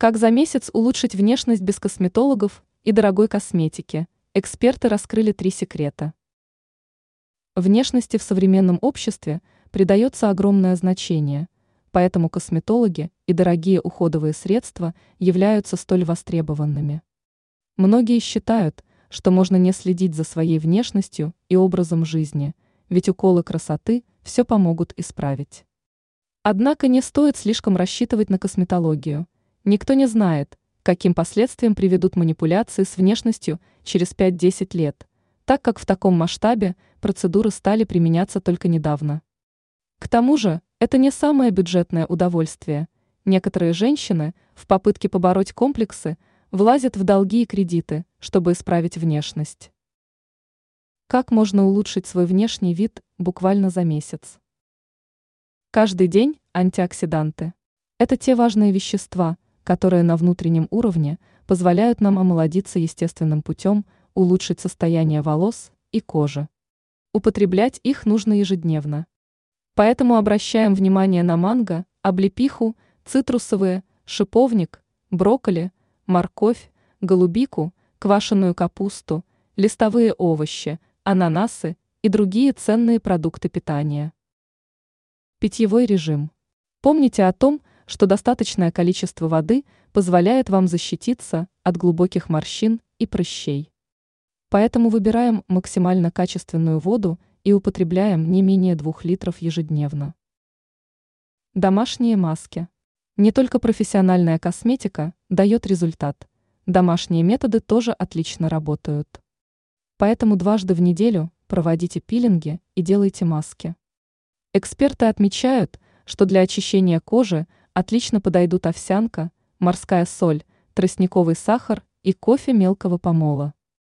Как за месяц улучшить внешность без косметологов и дорогой косметики? Эксперты раскрыли три секрета. Внешности в современном обществе придается огромное значение, поэтому косметологи и дорогие уходовые средства являются столь востребованными. Многие считают, что можно не следить за своей внешностью и образом жизни, ведь уколы красоты все помогут исправить. Однако не стоит слишком рассчитывать на косметологию – Никто не знает, каким последствиям приведут манипуляции с внешностью через 5-10 лет, так как в таком масштабе процедуры стали применяться только недавно. К тому же, это не самое бюджетное удовольствие. Некоторые женщины в попытке побороть комплексы влазят в долги и кредиты, чтобы исправить внешность. Как можно улучшить свой внешний вид буквально за месяц? Каждый день антиоксиданты. Это те важные вещества – которые на внутреннем уровне позволяют нам омолодиться естественным путем, улучшить состояние волос и кожи. Употреблять их нужно ежедневно. Поэтому обращаем внимание на манго, облепиху, цитрусовые, шиповник, брокколи, морковь, голубику, квашеную капусту, листовые овощи, ананасы и другие ценные продукты питания. Питьевой режим. Помните о том, что достаточное количество воды позволяет вам защититься от глубоких морщин и прыщей. Поэтому выбираем максимально качественную воду и употребляем не менее 2 литров ежедневно. Домашние маски. Не только профессиональная косметика дает результат, домашние методы тоже отлично работают. Поэтому дважды в неделю проводите пилинги и делайте маски. Эксперты отмечают, что для очищения кожи – Отлично подойдут овсянка, морская соль, тростниковый сахар и кофе мелкого помола.